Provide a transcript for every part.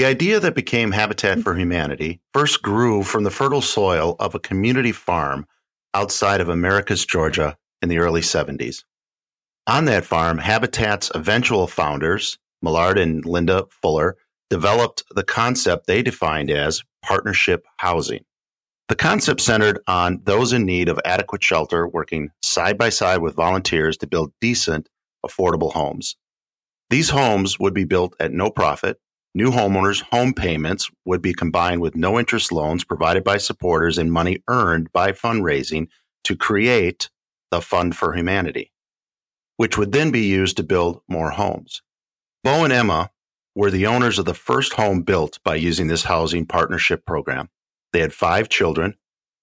The idea that became Habitat for Humanity first grew from the fertile soil of a community farm outside of Americus Georgia in the early 70s. On that farm, Habitat's eventual founders, Millard and Linda Fuller, developed the concept they defined as partnership housing. The concept centered on those in need of adequate shelter working side by side with volunteers to build decent, affordable homes. These homes would be built at no profit. New homeowners' home payments would be combined with no interest loans provided by supporters and money earned by fundraising to create the Fund for Humanity, which would then be used to build more homes. Bo and Emma were the owners of the first home built by using this housing partnership program. They had five children.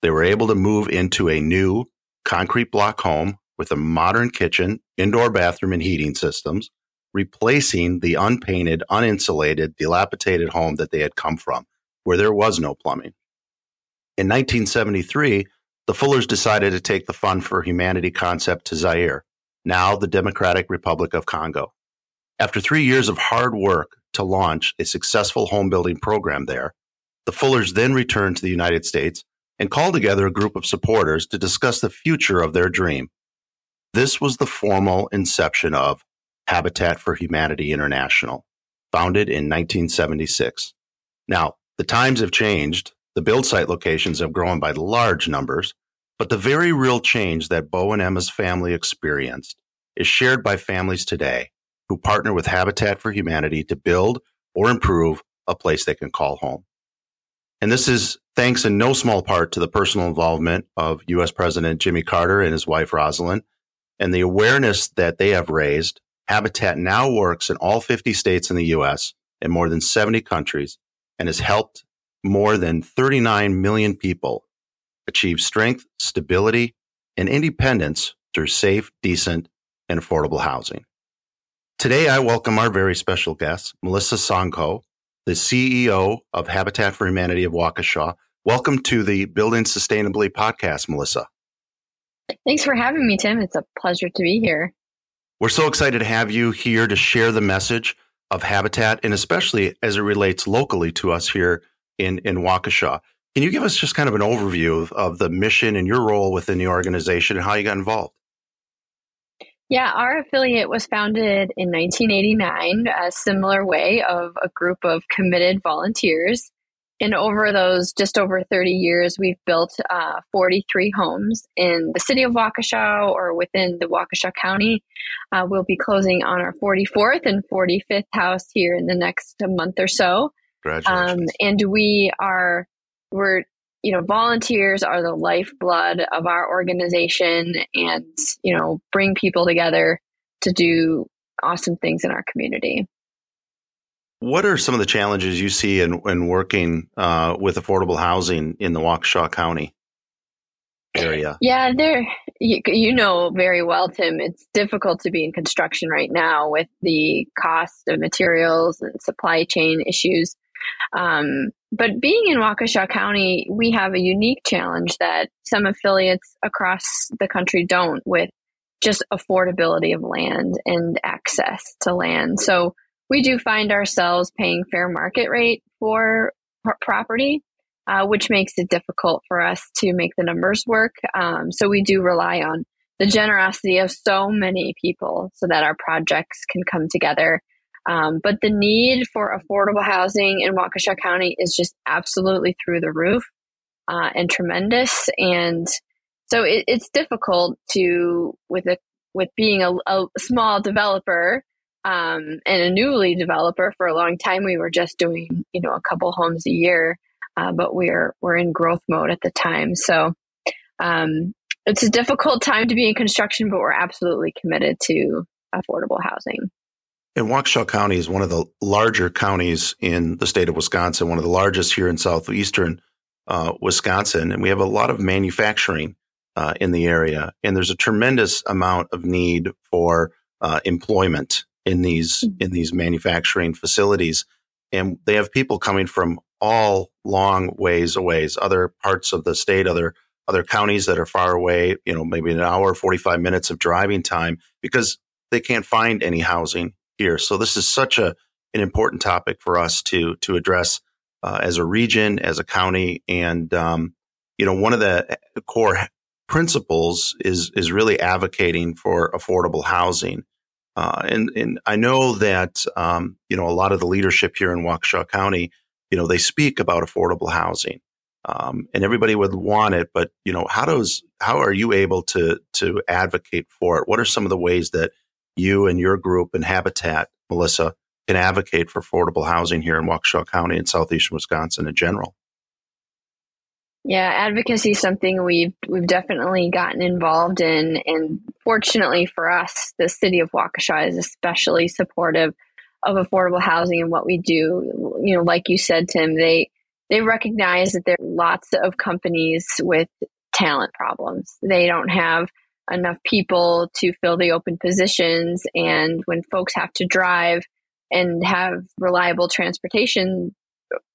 They were able to move into a new concrete block home with a modern kitchen, indoor bathroom, and heating systems, replacing the unpainted, uninsulated, dilapidated home that they had come from, where there was no plumbing. In 1973, the Fullers decided to take the Fund for Humanity concept to Zaire, now the Democratic Republic of Congo. After three years of hard work to launch a successful home building program there, the Fullers then returned to the United States and called together a group of supporters to discuss the future of their dream. This was the formal inception of Habitat for Humanity International, founded in 1976. Now, the times have changed. The build site locations have grown by large numbers, but the very real change that Bo and Emma's family experienced is shared by families today who partner with Habitat for Humanity to build or improve a place they can call home. And this is thanks in no small part to the personal involvement of US President Jimmy Carter and his wife Rosalynn and the awareness that they have raised. Habitat now works in all 50 states in the US and more than 70 countries and has helped more than 39 million people achieve strength, stability, and independence through safe, decent, and affordable housing. Today, I welcome our very special guest, Melissa Sonko, the CEO of Habitat for Humanity of Waukesha. Welcome to the Building Sustainably podcast, Melissa. Thanks for having me, Tim. It's a pleasure to be here. We're so excited to have you here to share the message of Habitat and especially as it relates locally to us here in, in Waukesha. Can you give us just kind of an overview of, of the mission and your role within the organization and how you got involved? Yeah, our affiliate was founded in 1989, a similar way of a group of committed volunteers. And over those just over 30 years, we've built uh, 43 homes in the city of Waukesha or within the Waukesha County. Uh, we'll be closing on our 44th and 45th house here in the next month or so. Um, and we are, we're you know, volunteers are the lifeblood of our organization and, you know, bring people together to do awesome things in our community. What are some of the challenges you see in, in working uh, with affordable housing in the Waukesha County area? Yeah, there you, you know very well, Tim. It's difficult to be in construction right now with the cost of materials and supply chain issues. Um, but being in Waukesha County, we have a unique challenge that some affiliates across the country don't with just affordability of land and access to land. So we do find ourselves paying fair market rate for property, uh, which makes it difficult for us to make the numbers work. Um, so we do rely on the generosity of so many people so that our projects can come together um, but the need for affordable housing in Waukesha County is just absolutely through the roof uh, and tremendous. And so it, it's difficult to with a with being a, a small developer um, and a newly developer for a long time. We were just doing you know a couple homes a year, uh, but we're we're in growth mode at the time. So um, it's a difficult time to be in construction, but we're absolutely committed to affordable housing. And Waukesha County is one of the larger counties in the state of Wisconsin, one of the largest here in southeastern uh, Wisconsin. And we have a lot of manufacturing uh, in the area. And there's a tremendous amount of need for uh, employment in these mm-hmm. in these manufacturing facilities. And they have people coming from all long ways away, other parts of the state, other other counties that are far away, you know, maybe an hour, 45 minutes of driving time because they can't find any housing here. So this is such a an important topic for us to to address uh, as a region, as a county, and um, you know, one of the core principles is is really advocating for affordable housing. Uh, and and I know that um, you know a lot of the leadership here in Waukesha County, you know, they speak about affordable housing, um, and everybody would want it. But you know, how does how are you able to to advocate for it? What are some of the ways that you and your group and Habitat, Melissa, can advocate for affordable housing here in Waukesha County and southeastern Wisconsin in general? Yeah, advocacy is something we've we've definitely gotten involved in, and fortunately for us, the city of Waukesha is especially supportive of affordable housing and what we do. You know, like you said, Tim, they they recognize that there are lots of companies with talent problems. They don't have enough people to fill the open positions, and when folks have to drive and have reliable transportation,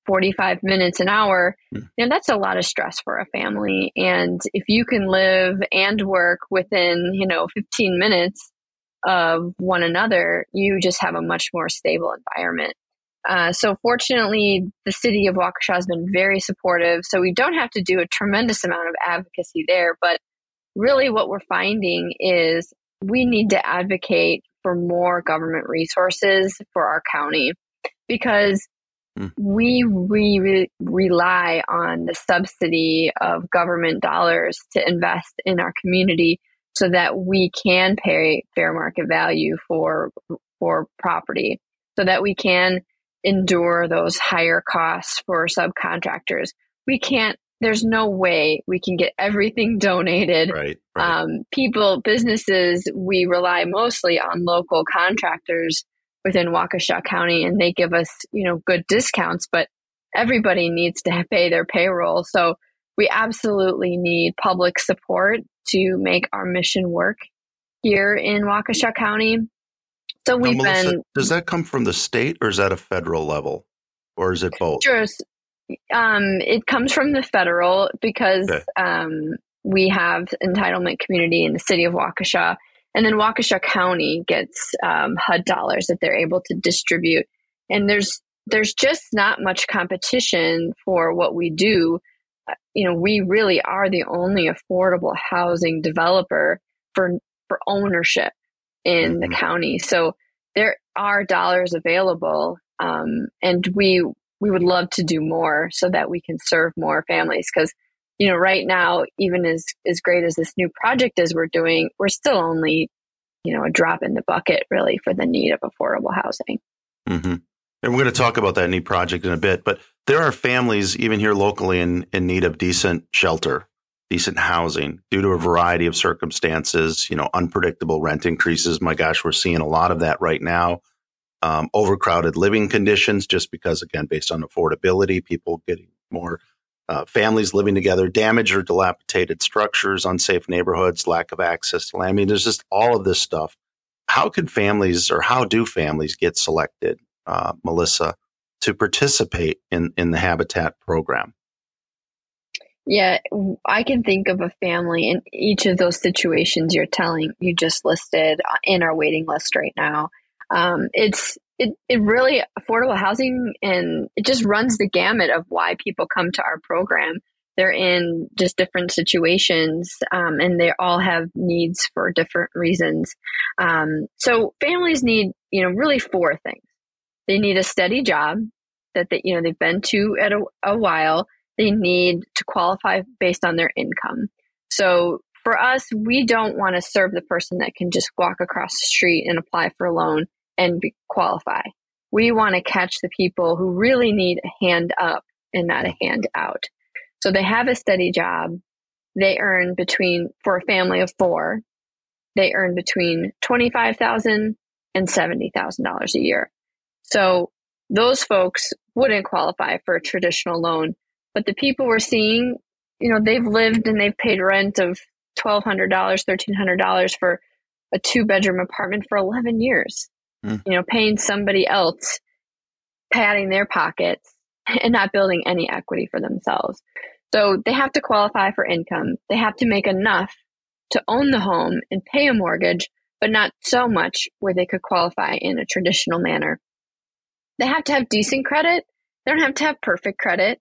45 minutes an hour, you know, that's a lot of stress for a family. And if you can live and work within, you know, 15 minutes of one another, you just have a much more stable environment. Uh, so fortunately, the city of Waukesha has been very supportive. So we don't have to do a tremendous amount of advocacy there. But really, what we're finding is we need to advocate for more government resources for our county because Mm. We, we rely on the subsidy of government dollars to invest in our community so that we can pay fair market value for for property so that we can endure those higher costs for subcontractors we can't there's no way we can get everything donated right, right. Um, people businesses we rely mostly on local contractors within Waukesha County and they give us, you know, good discounts, but everybody needs to pay their payroll. So we absolutely need public support to make our mission work here in Waukesha County. So we've now, Melissa, been. Does that come from the state or is that a federal level or is it both? Um, it comes from the federal because okay. um, we have entitlement community in the city of Waukesha and then Waukesha County gets um, HUD dollars that they're able to distribute. And there's there's just not much competition for what we do. Uh, you know, we really are the only affordable housing developer for for ownership in mm-hmm. the county. So there are dollars available, um, and we we would love to do more so that we can serve more families because you know, right now, even as as great as this new project is we're doing, we're still only, you know, a drop in the bucket really for the need of affordable housing. Mm-hmm. And we're going to talk about that new project in a bit, but there are families even here locally in in need of decent shelter, decent housing due to a variety of circumstances. You know, unpredictable rent increases. My gosh, we're seeing a lot of that right now. Um, overcrowded living conditions, just because again, based on affordability, people getting more uh, families living together, damaged or dilapidated structures, unsafe neighborhoods, lack of access to land. I mean, there's just all of this stuff. How could families or how do families get selected, uh, Melissa, to participate in, in the Habitat program? Yeah, I can think of a family in each of those situations you're telling you just listed uh, in our waiting list right now. Um, it's it, it really affordable housing and it just runs the gamut of why people come to our program. They're in just different situations um, and they all have needs for different reasons. Um, so families need you know really four things. They need a steady job that they, you know they've been to at a, a while. They need to qualify based on their income. So for us we don't want to serve the person that can just walk across the street and apply for a loan and be, qualify. We want to catch the people who really need a hand up and not a hand out. So they have a steady job. They earn between, for a family of four, they earn between $25,000 and $70,000 a year. So those folks wouldn't qualify for a traditional loan. But the people we're seeing, you know, they've lived and they've paid rent of $1,200, $1,300 for a two bedroom apartment for 11 years mm. you know, paying somebody else, padding their pockets, and not building any equity for themselves. So they have to qualify for income. They have to make enough to own the home and pay a mortgage, but not so much where they could qualify in a traditional manner. they have to have decent credit. They don't have to have perfect credit.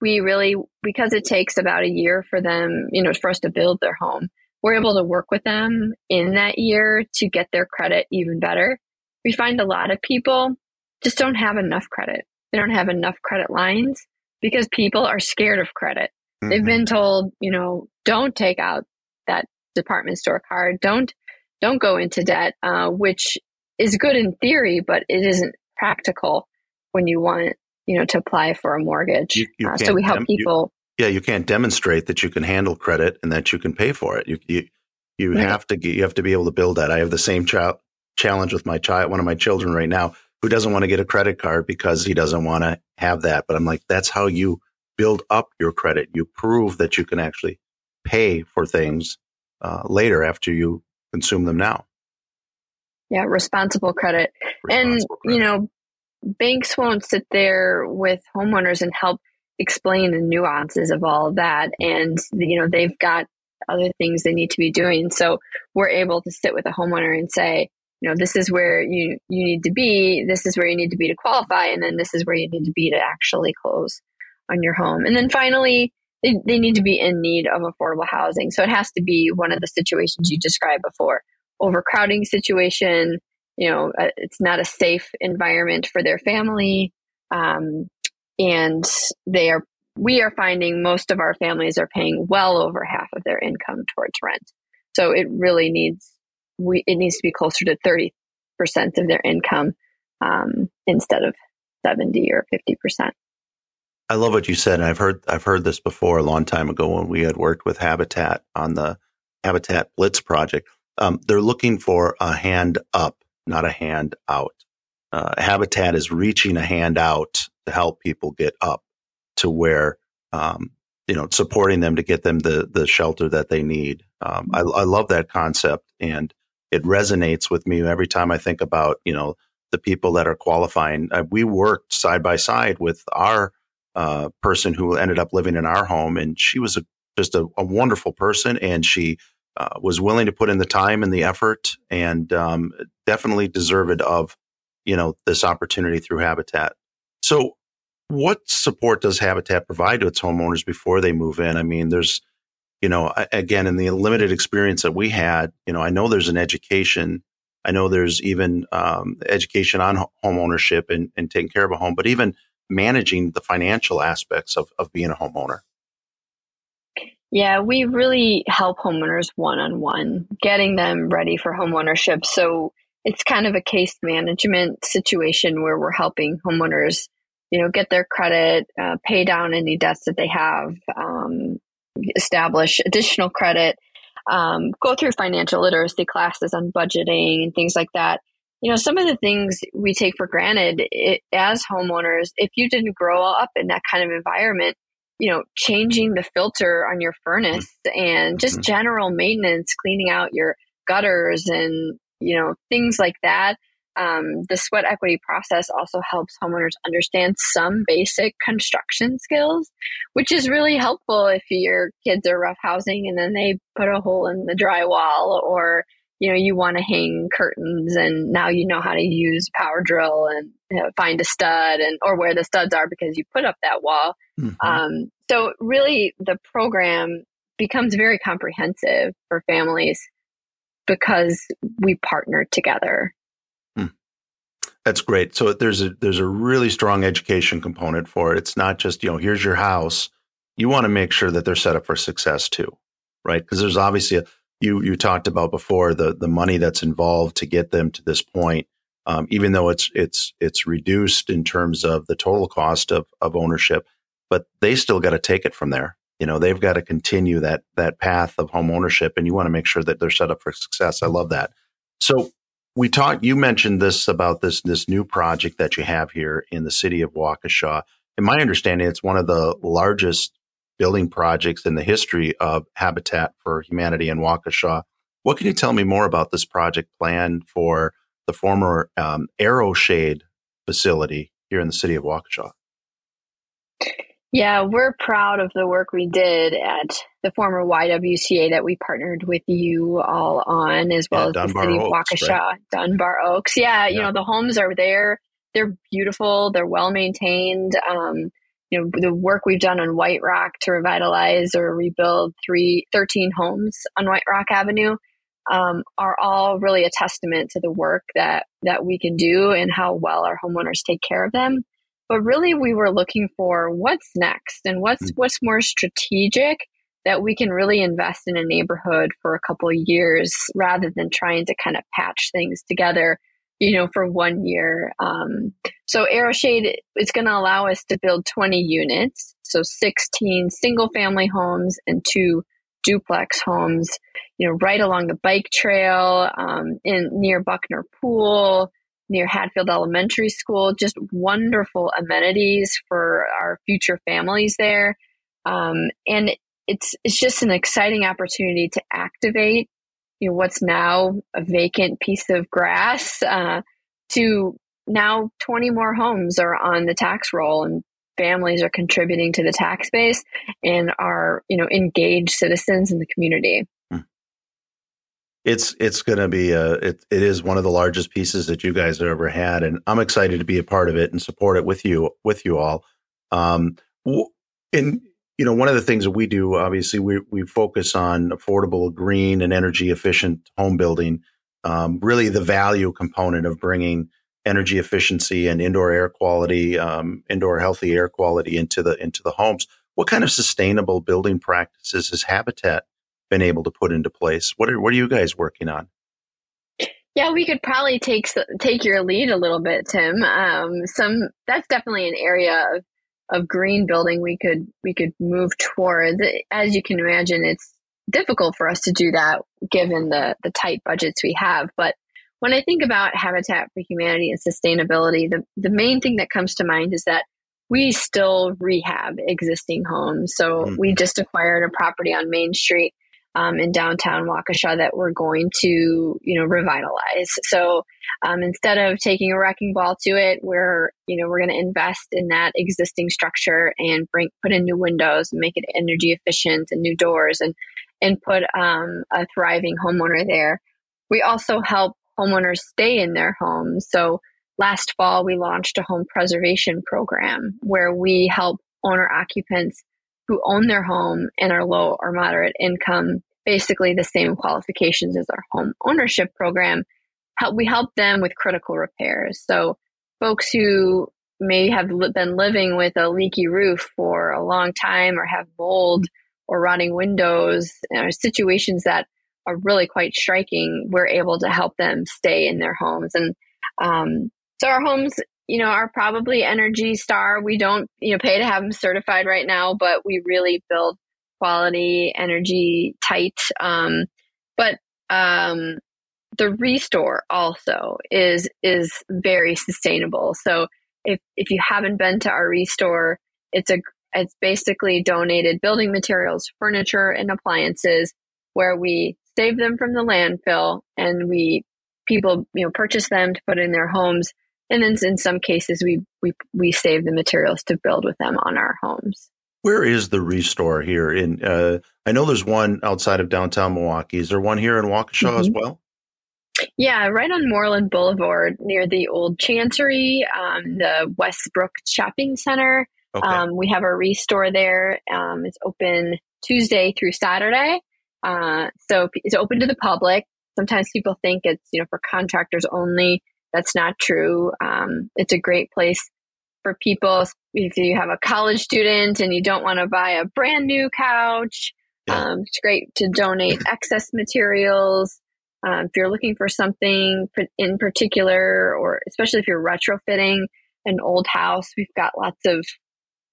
We really, because it takes about a year for them, you know, for us to build their home, we're able to work with them in that year to get their credit even better. We find a lot of people just don't have enough credit. They don't have enough credit lines because people are scared of credit. Mm-hmm. They've been told, you know, don't take out that department store card. Don't don't go into debt, uh, which is good in theory, but it isn't practical when you want you know to apply for a mortgage. You, you uh, so we help dem- people. You, yeah, you can't demonstrate that you can handle credit and that you can pay for it. You you you right. have to you have to be able to build that. I have the same child challenge with my child, one of my children right now, who doesn't want to get a credit card because he doesn't want to have that. But I'm like, that's how you build up your credit. You prove that you can actually pay for things uh, later after you consume them now. Yeah, responsible credit. Responsible and, credit. you know, banks won't sit there with homeowners and help explain the nuances of all of that. And, you know, they've got other things they need to be doing. So we're able to sit with a homeowner and say, you know, this is where you, you need to be, this is where you need to be to qualify, and then this is where you need to be to actually close on your home. And then finally, they, they need to be in need of affordable housing. So it has to be one of the situations you described before overcrowding situation. You know, uh, it's not a safe environment for their family. Um, and they are, we are finding most of our families are paying well over half of their income towards rent. So it really needs, we, it needs to be closer to 30% of their income um, instead of 70 or 50%. I love what you said, and I've heard I've heard this before a long time ago when we had worked with Habitat on the Habitat Blitz project. Um, they're looking for a hand up, not a hand out. Uh, Habitat is reaching a hand out to help people get up to where um, you know supporting them to get them the the shelter that they need. Um, I, I love that concept, and it resonates with me every time I think about you know the people that are qualifying. Uh, we worked side by side with our uh, person who ended up living in our home, and she was a, just a, a, wonderful person, and she uh, was willing to put in the time and the effort, and um, definitely deserved of you know this opportunity through Habitat. So, what support does Habitat provide to its homeowners before they move in? I mean, there's you know, again, in the limited experience that we had, you know, I know there's an education. I know there's even um, education on home ownership and, and taking care of a home, but even managing the financial aspects of, of being a homeowner? Yeah, we really help homeowners one on one, getting them ready for homeownership. So it's kind of a case management situation where we're helping homeowners, you know, get their credit, uh, pay down any debts that they have, um, establish additional credit, um, go through financial literacy classes on budgeting and things like that you know, some of the things we take for granted it, as homeowners, if you didn't grow up in that kind of environment, you know, changing the filter on your furnace and just mm-hmm. general maintenance, cleaning out your gutters and, you know, things like that. Um, the sweat equity process also helps homeowners understand some basic construction skills, which is really helpful if your kids are rough housing and then they put a hole in the drywall or you know you want to hang curtains and now you know how to use power drill and you know, find a stud and or where the studs are because you put up that wall mm-hmm. um, so really the program becomes very comprehensive for families because we partner together. That's great so there's a there's a really strong education component for it it's not just you know here's your house you want to make sure that they're set up for success too right because there's obviously a you you talked about before the the money that's involved to get them to this point. Um, even though it's it's it's reduced in terms of the total cost of of ownership, but they still got to take it from there. You know, they've got to continue that that path of home ownership, and you want to make sure that they're set up for success. I love that. So we talked. You mentioned this about this this new project that you have here in the city of Waukesha. In my understanding, it's one of the largest building projects in the history of Habitat for Humanity in Waukesha. What can you tell me more about this project planned for the former um, Aeroshade facility here in the city of Waukesha? Yeah, we're proud of the work we did at the former YWCA that we partnered with you all on, as well yeah, as Dunbar the city of Waukesha, right? Dunbar Oaks. Yeah, yeah, you know, the homes are there they're beautiful. They're well maintained. Um, you know, the work we've done on White Rock to revitalize or rebuild three, 13 homes on White Rock Avenue um, are all really a testament to the work that that we can do and how well our homeowners take care of them. But really, we were looking for what's next and what's mm-hmm. what's more strategic that we can really invest in a neighborhood for a couple of years rather than trying to kind of patch things together you know, for one year. Um, so AeroShade is going to allow us to build 20 units, so 16 single family homes and two duplex homes, you know, right along the bike trail, um, in near Buchner Pool, near Hadfield Elementary School. Just wonderful amenities for our future families there, um, and it's it's just an exciting opportunity to activate you know what's now a vacant piece of grass uh, to now 20 more homes are on the tax roll and families are contributing to the tax base and are you know engaged citizens in the community. It's it's going to be a it, it is one of the largest pieces that you guys have ever had and i'm excited to be a part of it and support it with you with you all um in you know, one of the things that we do, obviously, we we focus on affordable, green, and energy efficient home building. Um, really, the value component of bringing energy efficiency and indoor air quality, um, indoor healthy air quality into the into the homes. What kind of sustainable building practices is Habitat been able to put into place? What are what are you guys working on? Yeah, we could probably take take your lead a little bit, Tim. Um, some that's definitely an area of of green building we could we could move towards. As you can imagine, it's difficult for us to do that given the the tight budgets we have. But when I think about Habitat for Humanity and sustainability, the, the main thing that comes to mind is that we still rehab existing homes. So mm-hmm. we just acquired a property on Main Street um, in downtown Waukesha that we're going to, you know, revitalize. So um, instead of taking a wrecking ball to it, we're, you know, we're going to invest in that existing structure and bring put in new windows and make it energy efficient and new doors and and put um, a thriving homeowner there. We also help homeowners stay in their homes. So last fall we launched a home preservation program where we help owner occupants who own their home and are low or moderate income basically the same qualifications as our home ownership program. Help, we help them with critical repairs. So folks who may have been living with a leaky roof for a long time or have mold or rotting windows, know, situations that are really quite striking, we're able to help them stay in their homes. And um, so our homes, you know, are probably Energy Star. We don't, you know, pay to have them certified right now, but we really build quality, energy tight. Um, but um, the restore also is is very sustainable. So if if you haven't been to our restore, it's a it's basically donated building materials, furniture, and appliances where we save them from the landfill and we people you know purchase them to put in their homes and then in some cases we we we save the materials to build with them on our homes where is the Restore here? In uh, I know there's one outside of downtown Milwaukee. Is there one here in Waukesha mm-hmm. as well? Yeah, right on Moreland Boulevard near the old Chancery, um, the Westbrook Shopping Center. Okay. Um, we have a Restore there. Um, it's open Tuesday through Saturday. Uh, so it's open to the public. Sometimes people think it's you know for contractors only. That's not true. Um, it's a great place for people if you have a college student and you don't want to buy a brand new couch. Yeah. Um, it's great to donate excess materials. Um, if you're looking for something in particular, or especially if you're retrofitting an old house, we've got lots of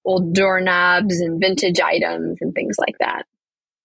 old doorknobs and vintage items and things like that.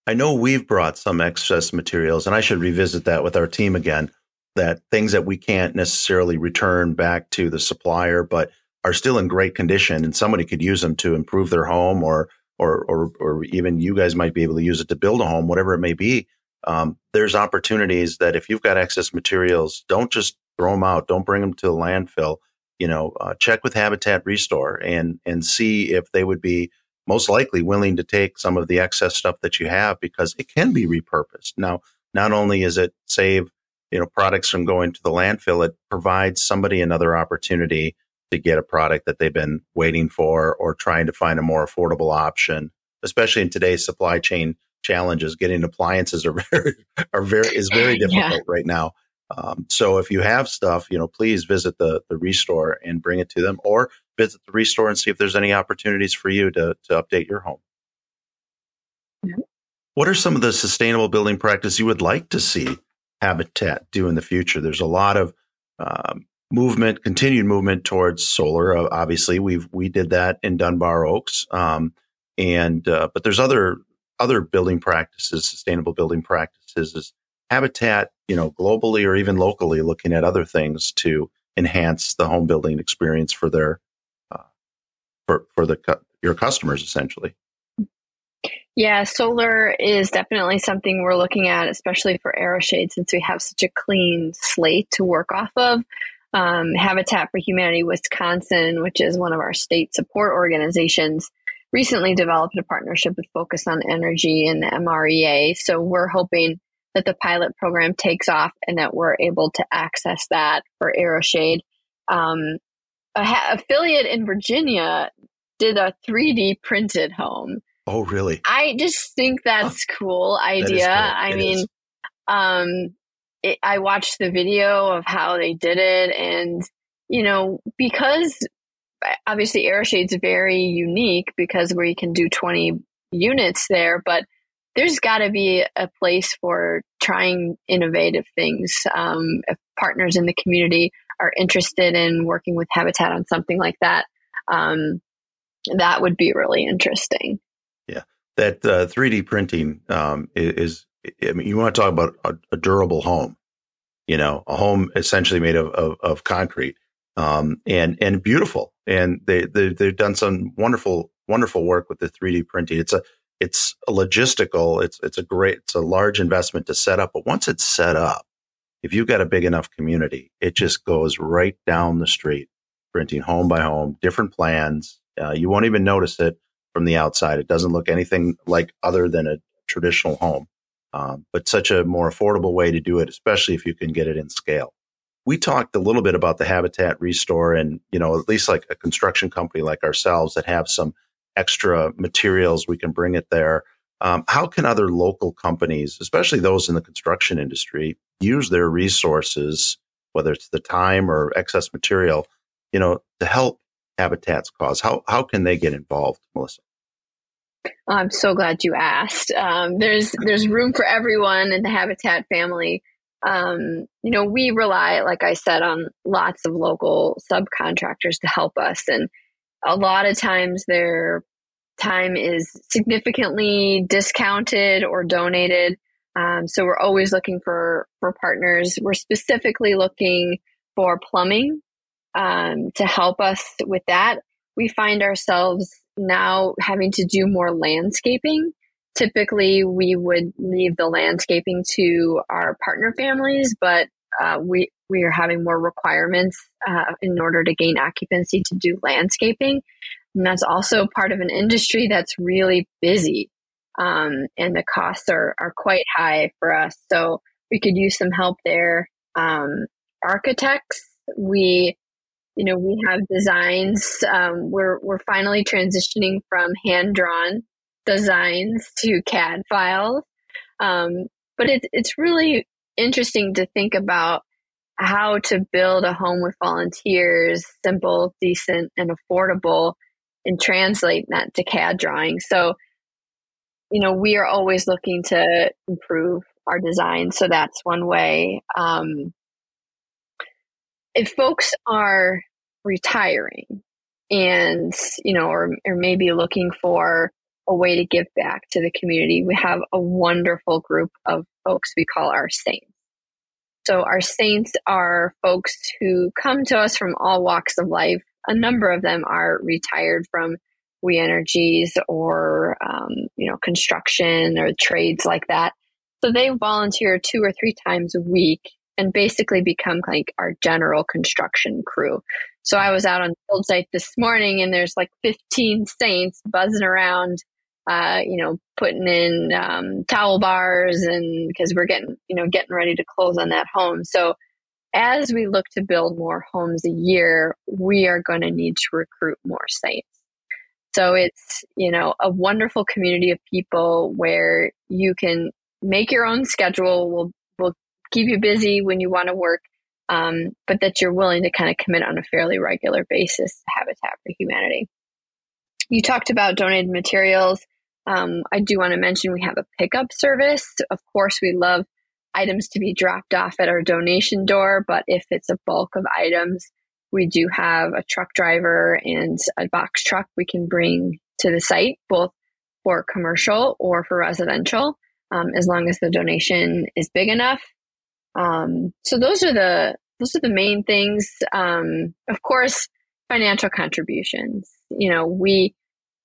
I know we've brought some excess materials, and I should revisit that with our team again. That things that we can't necessarily return back to the supplier, but are still in great condition and somebody could use them to improve their home or or or, or even you guys might be able to use it to build a home whatever it may be um, there's opportunities that if you've got excess materials don't just throw them out. Don't bring them to the landfill. You know uh, check with habitat restore and and see if they would be most likely willing to take some of the excess stuff that you have because it can be repurposed. Now not only is it save you know products from going to the landfill it provides somebody another opportunity to get a product that they've been waiting for or trying to find a more affordable option, especially in today's supply chain challenges. Getting appliances are very, are very is very difficult yeah. right now. Um, so if you have stuff, you know, please visit the the restore and bring it to them, or visit the restore and see if there's any opportunities for you to to update your home. What are some of the sustainable building practices you would like to see Habitat do in the future? There's a lot of um, movement, continued movement towards solar. Uh, obviously, we've we did that in Dunbar Oaks, um, and uh, but there's other other building practices, sustainable building practices. Is Habitat, you know, globally or even locally, looking at other things to enhance the home building experience for their uh, for for the your customers, essentially. Yeah, solar is definitely something we're looking at, especially for AeroShade, since we have such a clean slate to work off of um, Habitat for Humanity Wisconsin, which is one of our state support organizations, recently developed a partnership with Focus on Energy and the MREA. So we're hoping that the pilot program takes off and that we're able to access that for AeroShade. Um, a ha- affiliate in Virginia did a 3D printed home. Oh, really? I just think that's cool idea. That cool. I it mean, um, it, I watched the video of how they did it, and you know, because obviously AeroShade's very unique because we can do 20 units there, but there's got to be a place for trying innovative things. Um, if partners in the community are interested in working with Habitat on something like that, um, that would be really interesting. Yeah, that uh, 3D printing um, is, I mean, you want to talk about a, a, durable home, you know, a home essentially made of, of, of concrete um, and, and beautiful. And they, they, they've done some wonderful, wonderful work with the 3D printing. It's a, it's a logistical, it's, it's a great, it's a large investment to set up. But once it's set up, if you've got a big enough community, it just goes right down the street, printing home by home, different plans. Uh, you won't even notice it from the outside. It doesn't look anything like other than a traditional home, um, but such a more affordable way to do it, especially if you can get it in scale. We talked a little bit about the Habitat Restore and, you know, at least like a construction company like ourselves that have some extra materials, we can bring it there. Um, how can other local companies, especially those in the construction industry, use their resources, whether it's the time or excess material, you know, to help Habitat's cause? How how can they get involved, Melissa? I'm so glad you asked. Um, there's there's room for everyone in the Habitat family. Um, you know, we rely, like I said, on lots of local subcontractors to help us, and a lot of times their time is significantly discounted or donated. Um, so we're always looking for for partners. We're specifically looking for plumbing um, to help us with that. We find ourselves now having to do more landscaping. Typically, we would leave the landscaping to our partner families, but uh, we we are having more requirements uh, in order to gain occupancy to do landscaping, and that's also part of an industry that's really busy, um, and the costs are are quite high for us. So we could use some help there. Um, architects, we you know, we have designs. Um, we're we're finally transitioning from hand drawn designs to CAD files. Um, but it's it's really interesting to think about how to build a home with volunteers, simple, decent, and affordable, and translate that to CAD drawing. So, you know, we are always looking to improve our design. So that's one way. Um, if folks are retiring and you know or, or maybe looking for a way to give back to the community we have a wonderful group of folks we call our saints. So our saints are folks who come to us from all walks of life. A number of them are retired from We Energies or um, you know construction or trades like that. So they volunteer two or three times a week and basically become like our general construction crew. So I was out on the build site this morning and there's like 15 saints buzzing around, uh, you know, putting in um, towel bars and because we're getting, you know, getting ready to close on that home. So as we look to build more homes a year, we are going to need to recruit more saints. So it's, you know, a wonderful community of people where you can make your own schedule. We'll, keep you busy when you want to work, um, but that you're willing to kind of commit on a fairly regular basis to Habitat for Humanity. You talked about donated materials. Um, I do want to mention we have a pickup service. Of course, we love items to be dropped off at our donation door, but if it's a bulk of items, we do have a truck driver and a box truck we can bring to the site, both for commercial or for residential, um, as long as the donation is big enough. Um, so those are the those are the main things. Um, of course, financial contributions. You know, we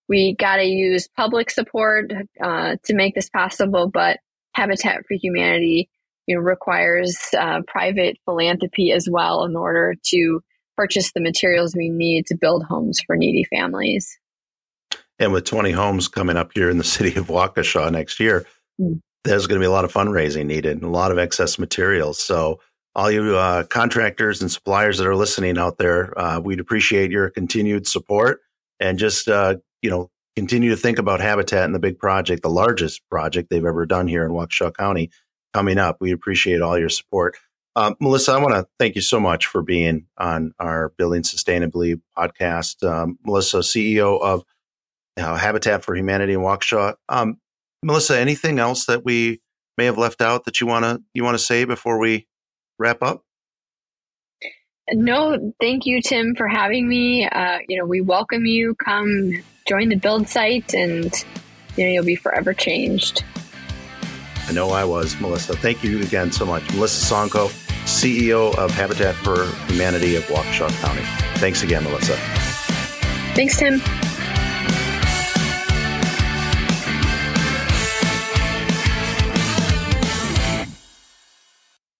we got to use public support uh, to make this possible, but Habitat for Humanity you know, requires uh, private philanthropy as well in order to purchase the materials we need to build homes for needy families. And with 20 homes coming up here in the city of Waukesha next year, mm. There's going to be a lot of fundraising needed and a lot of excess materials. So, all you uh, contractors and suppliers that are listening out there, uh, we'd appreciate your continued support and just, uh, you know, continue to think about Habitat and the big project, the largest project they've ever done here in Waukesha County coming up. We appreciate all your support. Um, Melissa, I want to thank you so much for being on our Building Sustainably podcast. Um, Melissa, CEO of uh, Habitat for Humanity in Waukesha. Um, Melissa, anything else that we may have left out that you want to you want to say before we wrap up? No, thank you, Tim, for having me. Uh, you know, we welcome you. Come join the build site, and you know you'll be forever changed. I know I was, Melissa. Thank you again so much. Melissa Sonko, CEO of Habitat for Humanity of Waukesha County. Thanks again, Melissa. Thanks, Tim.